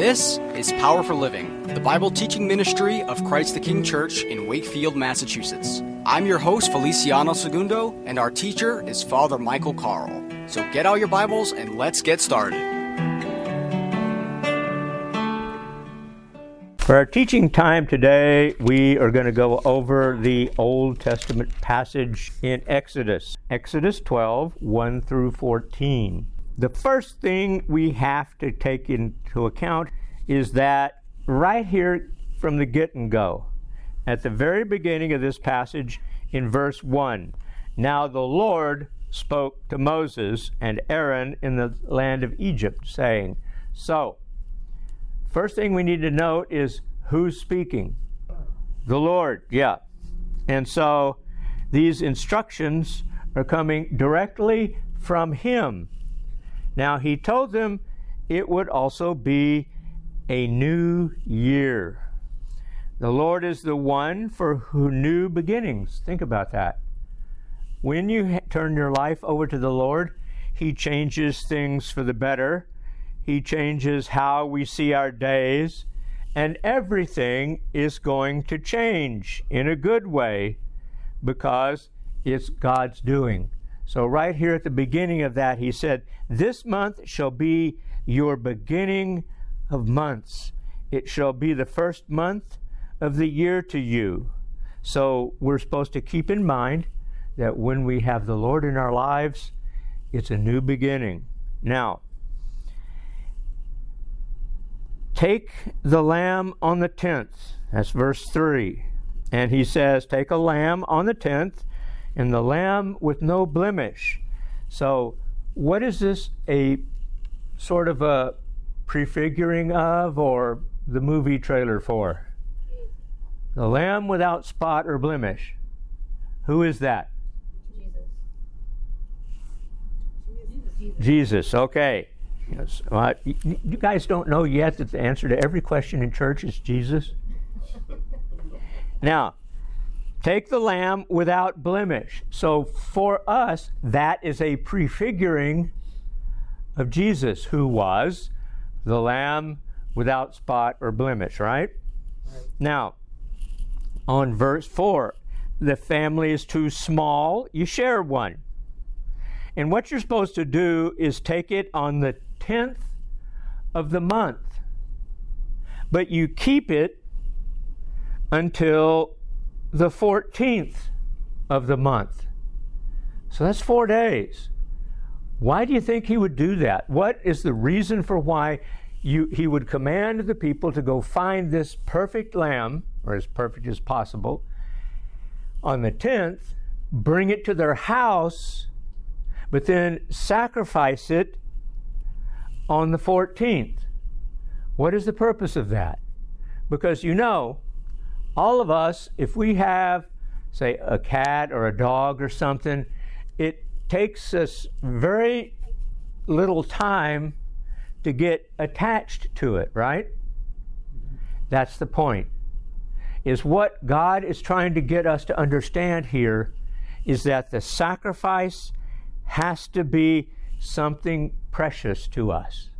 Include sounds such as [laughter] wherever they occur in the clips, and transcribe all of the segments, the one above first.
This is Power for Living, the Bible teaching ministry of Christ the King Church in Wakefield, Massachusetts. I'm your host, Feliciano Segundo, and our teacher is Father Michael Carl. So get out your Bibles and let's get started. For our teaching time today, we are going to go over the Old Testament passage in Exodus, Exodus 12, 1 through 14. The first thing we have to take into account is that right here from the get and go, at the very beginning of this passage in verse 1, now the Lord spoke to Moses and Aaron in the land of Egypt, saying, So, first thing we need to note is who's speaking? The Lord, yeah. And so these instructions are coming directly from Him. Now, he told them it would also be a new year. The Lord is the one for who new beginnings. Think about that. When you turn your life over to the Lord, He changes things for the better. He changes how we see our days, and everything is going to change in a good way because it's God's doing. So, right here at the beginning of that, he said, This month shall be your beginning of months. It shall be the first month of the year to you. So, we're supposed to keep in mind that when we have the Lord in our lives, it's a new beginning. Now, take the lamb on the tenth. That's verse 3. And he says, Take a lamb on the tenth and the lamb with no blemish. So, what is this a sort of a prefiguring of or the movie trailer for? The lamb without spot or blemish. Who is that? Jesus. Jesus, okay. Yes. Uh, you guys don't know yet that the answer to every question in church is Jesus? [laughs] now, Take the lamb without blemish. So for us, that is a prefiguring of Jesus, who was the lamb without spot or blemish, right? right? Now, on verse 4, the family is too small, you share one. And what you're supposed to do is take it on the 10th of the month. But you keep it until the 14th of the month. So that's four days. Why do you think he would do that? What is the reason for why you, he would command the people to go find this perfect lamb, or as perfect as possible, on the 10th, bring it to their house, but then sacrifice it on the 14th? What is the purpose of that? Because you know, all of us, if we have, say, a cat or a dog or something, it takes us very little time to get attached to it, right? That's the point. Is what God is trying to get us to understand here is that the sacrifice has to be something precious to us.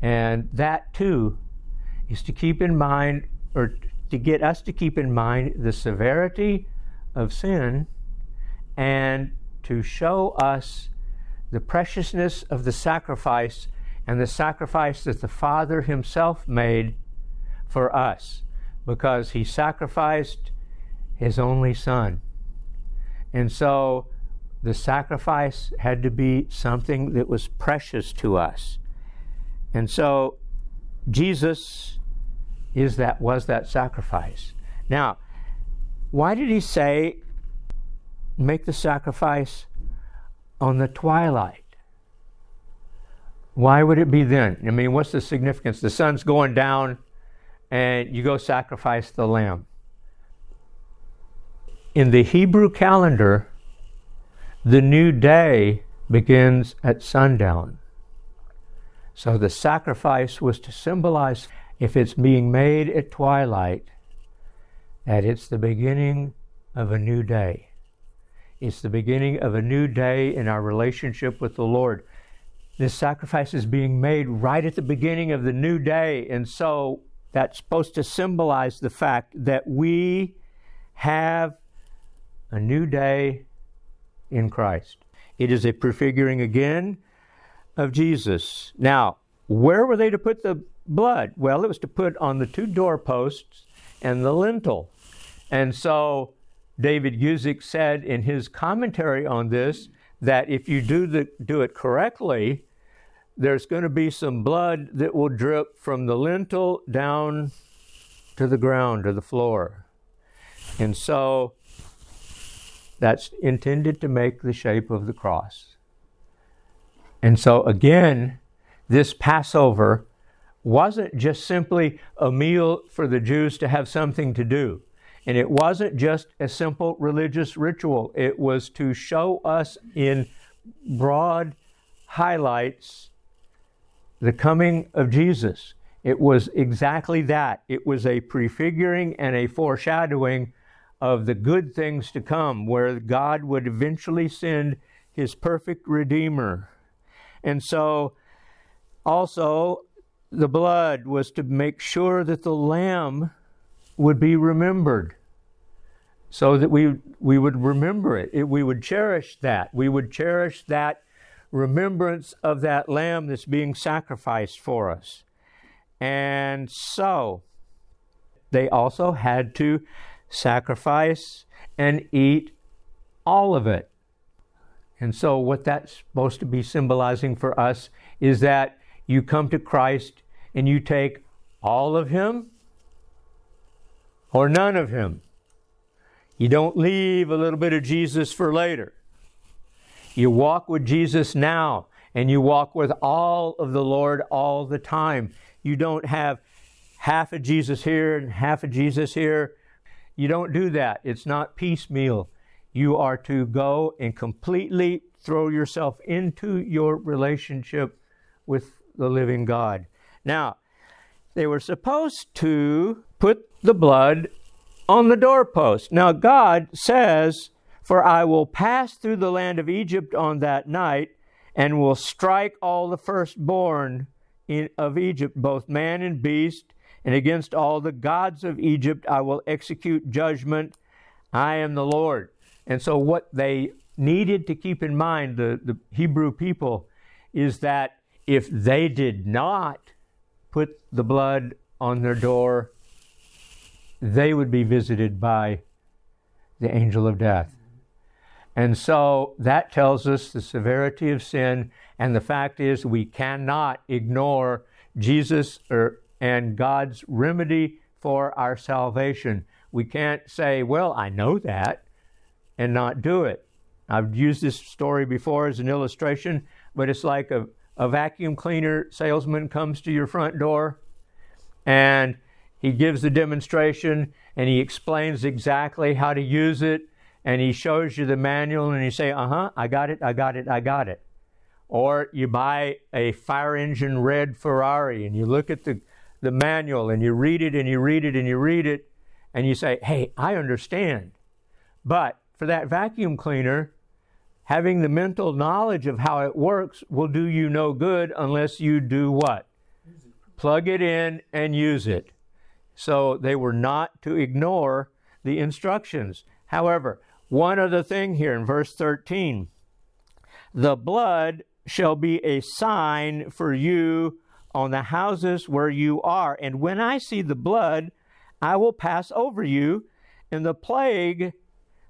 And that too is to keep in mind or to get us to keep in mind the severity of sin and to show us the preciousness of the sacrifice and the sacrifice that the Father Himself made for us because He sacrificed His only Son. And so the sacrifice had to be something that was precious to us. And so Jesus is that was that sacrifice. Now, why did he say make the sacrifice on the twilight? Why would it be then? I mean, what's the significance? The sun's going down and you go sacrifice the lamb. In the Hebrew calendar, the new day begins at sundown. So the sacrifice was to symbolize if it's being made at twilight, that it's the beginning of a new day. It's the beginning of a new day in our relationship with the Lord. this sacrifice is being made right at the beginning of the new day. And so that's supposed to symbolize the fact that we have a new day in Christ. It is a prefiguring again of Jesus. Now, where were they to put the blood? Well, it was to put on the two doorposts and the lintel. And so David Guzik said in his commentary on this that if you do, the, do it correctly, there's going to be some blood that will drip from the lintel down to the ground, to the floor. And so that's intended to make the shape of the cross. And so, again, this Passover wasn't just simply a meal for the Jews to have something to do. And it wasn't just a simple religious ritual. It was to show us in broad highlights the coming of Jesus. It was exactly that. It was a prefiguring and a foreshadowing of the good things to come, where God would eventually send his perfect Redeemer. And so, also, the blood was to make sure that the lamb would be remembered so that we, we would remember it. it. We would cherish that. We would cherish that remembrance of that lamb that's being sacrificed for us. And so they also had to sacrifice and eat all of it. And so, what that's supposed to be symbolizing for us is that you come to Christ and you take all of Him or none of Him. You don't leave a little bit of Jesus for later. You walk with Jesus now and you walk with all of the Lord all the time. You don't have half of Jesus here and half of Jesus here. You don't do that. It's not piecemeal. You are to go and completely throw yourself into your relationship with the living God. Now, they were supposed to put the blood on the doorpost. Now, God says, For I will pass through the land of Egypt on that night, and will strike all the firstborn in, of Egypt, both man and beast, and against all the gods of Egypt I will execute judgment. I am the Lord. And so, what they needed to keep in mind, the, the Hebrew people, is that if they did not put the blood on their door, they would be visited by the angel of death. And so that tells us the severity of sin. And the fact is, we cannot ignore Jesus or, and God's remedy for our salvation. We can't say, well, I know that, and not do it. I've used this story before as an illustration, but it's like a, a vacuum cleaner salesman comes to your front door and he gives the demonstration and he explains exactly how to use it and he shows you the manual and you say, uh huh, I got it, I got it, I got it. Or you buy a fire engine red Ferrari and you look at the, the manual and you read it and you read it and you read it and you say, hey, I understand. But for that vacuum cleaner, having the mental knowledge of how it works will do you no good unless you do what? Plug it in and use it. So they were not to ignore the instructions. However, one other thing here in verse 13 the blood shall be a sign for you on the houses where you are. And when I see the blood, I will pass over you, and the plague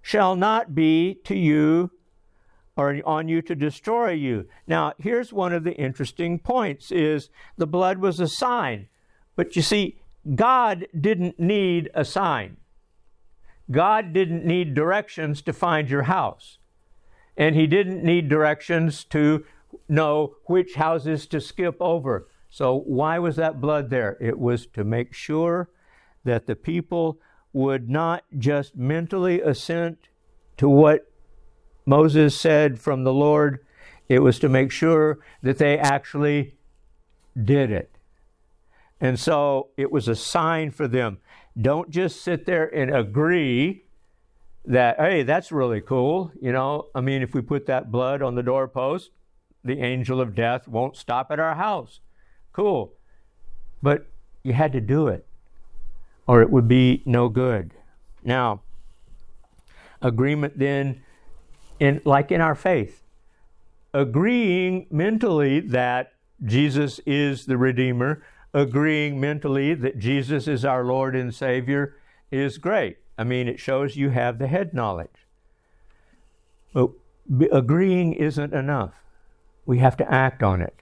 shall not be to you or on you to destroy you. Now, here's one of the interesting points is the blood was a sign. But you see, God didn't need a sign. God didn't need directions to find your house. And he didn't need directions to know which houses to skip over. So why was that blood there? It was to make sure that the people would not just mentally assent to what Moses said from the Lord, it was to make sure that they actually did it. And so it was a sign for them. Don't just sit there and agree that, hey, that's really cool. You know, I mean, if we put that blood on the doorpost, the angel of death won't stop at our house. Cool. But you had to do it, or it would be no good. Now, agreement then, in like in our faith, agreeing mentally that Jesus is the Redeemer, agreeing mentally that Jesus is our Lord and Savior is great. I mean, it shows you have the head knowledge. But agreeing isn't enough. We have to act on it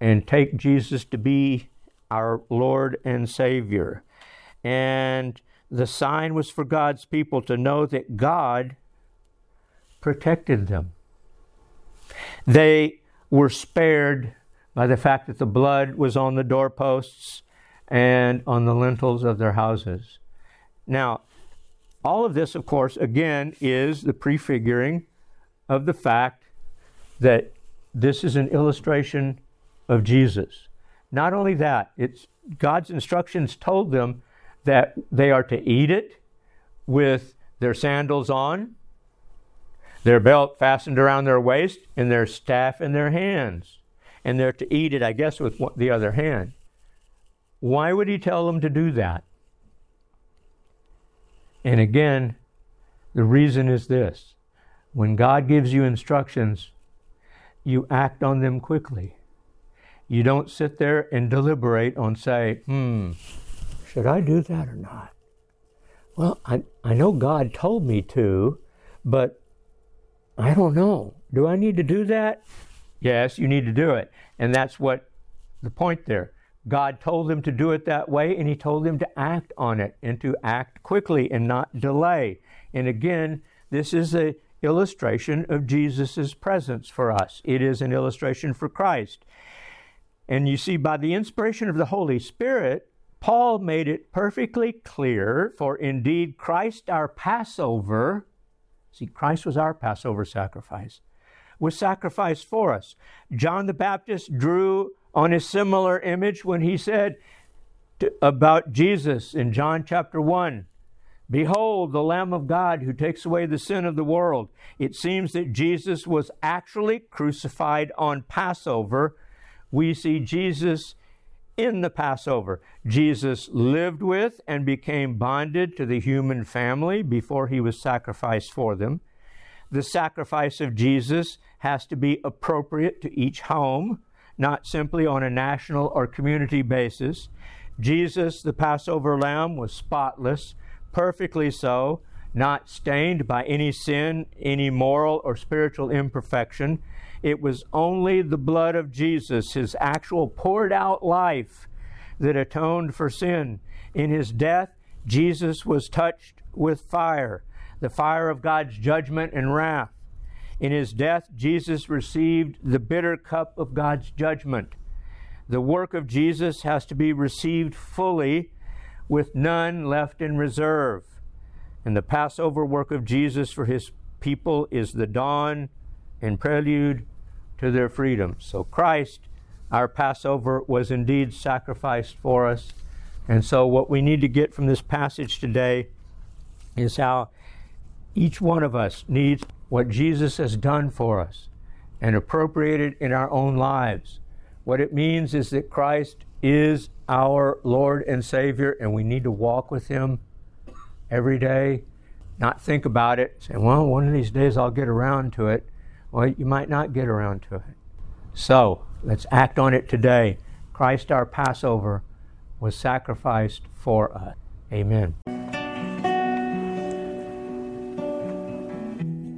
and take Jesus to be our Lord and Savior. And the sign was for God's people to know that God protected them. They were spared by the fact that the blood was on the doorposts and on the lintels of their houses. Now, all of this, of course, again, is the prefiguring of the fact that this is an illustration of Jesus. Not only that, it's God's instructions told them that they are to eat it with their sandals on, their belt fastened around their waist, and their staff in their hands. And they're to eat it, I guess, with the other hand. Why would he tell them to do that? And again, the reason is this when God gives you instructions, you act on them quickly. You don't sit there and deliberate on, say, hmm, should I do that or not? Well, I, I know God told me to, but I don't know. Do I need to do that? Yes, you need to do it. And that's what the point there. God told them to do it that way, and He told them to act on it and to act quickly and not delay. And again, this is an illustration of Jesus' presence for us. It is an illustration for Christ. And you see, by the inspiration of the Holy Spirit, Paul made it perfectly clear for indeed Christ our Passover, see, Christ was our Passover sacrifice, was sacrificed for us. John the Baptist drew on a similar image when he said to, about Jesus in John chapter 1 Behold, the Lamb of God who takes away the sin of the world. It seems that Jesus was actually crucified on Passover we see Jesus in the Passover. Jesus lived with and became bonded to the human family before he was sacrificed for them. The sacrifice of Jesus has to be appropriate to each home, not simply on a national or community basis. Jesus, the Passover lamb, was spotless, perfectly so, not stained by any sin, any moral or spiritual imperfection. It was only the blood of Jesus, his actual poured out life, that atoned for sin. In his death, Jesus was touched with fire, the fire of God's judgment and wrath. In his death, Jesus received the bitter cup of God's judgment. The work of Jesus has to be received fully, with none left in reserve. And the Passover work of Jesus for his people is the dawn and prelude to their freedom. So Christ, our Passover, was indeed sacrificed for us. And so, what we need to get from this passage today is how each one of us needs what Jesus has done for us and appropriate it in our own lives. What it means is that Christ is our Lord and Savior, and we need to walk with Him every day, not think about it, say, well, one of these days I'll get around to it. Well, you might not get around to it. So let's act on it today. Christ, our Passover, was sacrificed for us. Amen.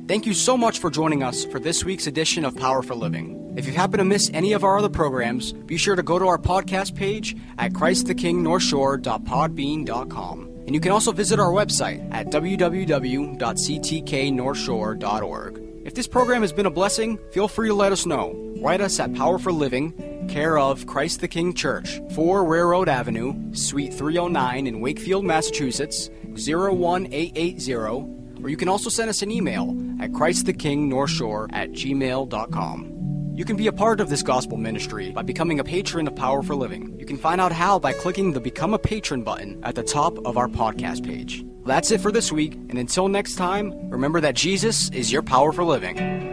Thank you so much for joining us for this week's edition of Power for Living. If you happen to miss any of our other programs, be sure to go to our podcast page at christthekingnorthshore.podbean.com. And you can also visit our website at www.ctknorthshore.org. If this program has been a blessing, feel free to let us know. Write us at Power for Living, care of Christ the King Church, 4 Railroad Avenue, Suite 309 in Wakefield, Massachusetts, 01880, or you can also send us an email at christthekingnorthshore at gmail.com. You can be a part of this gospel ministry by becoming a patron of Power for Living. You can find out how by clicking the Become a Patron button at the top of our podcast page. That's it for this week, and until next time, remember that Jesus is your power for living.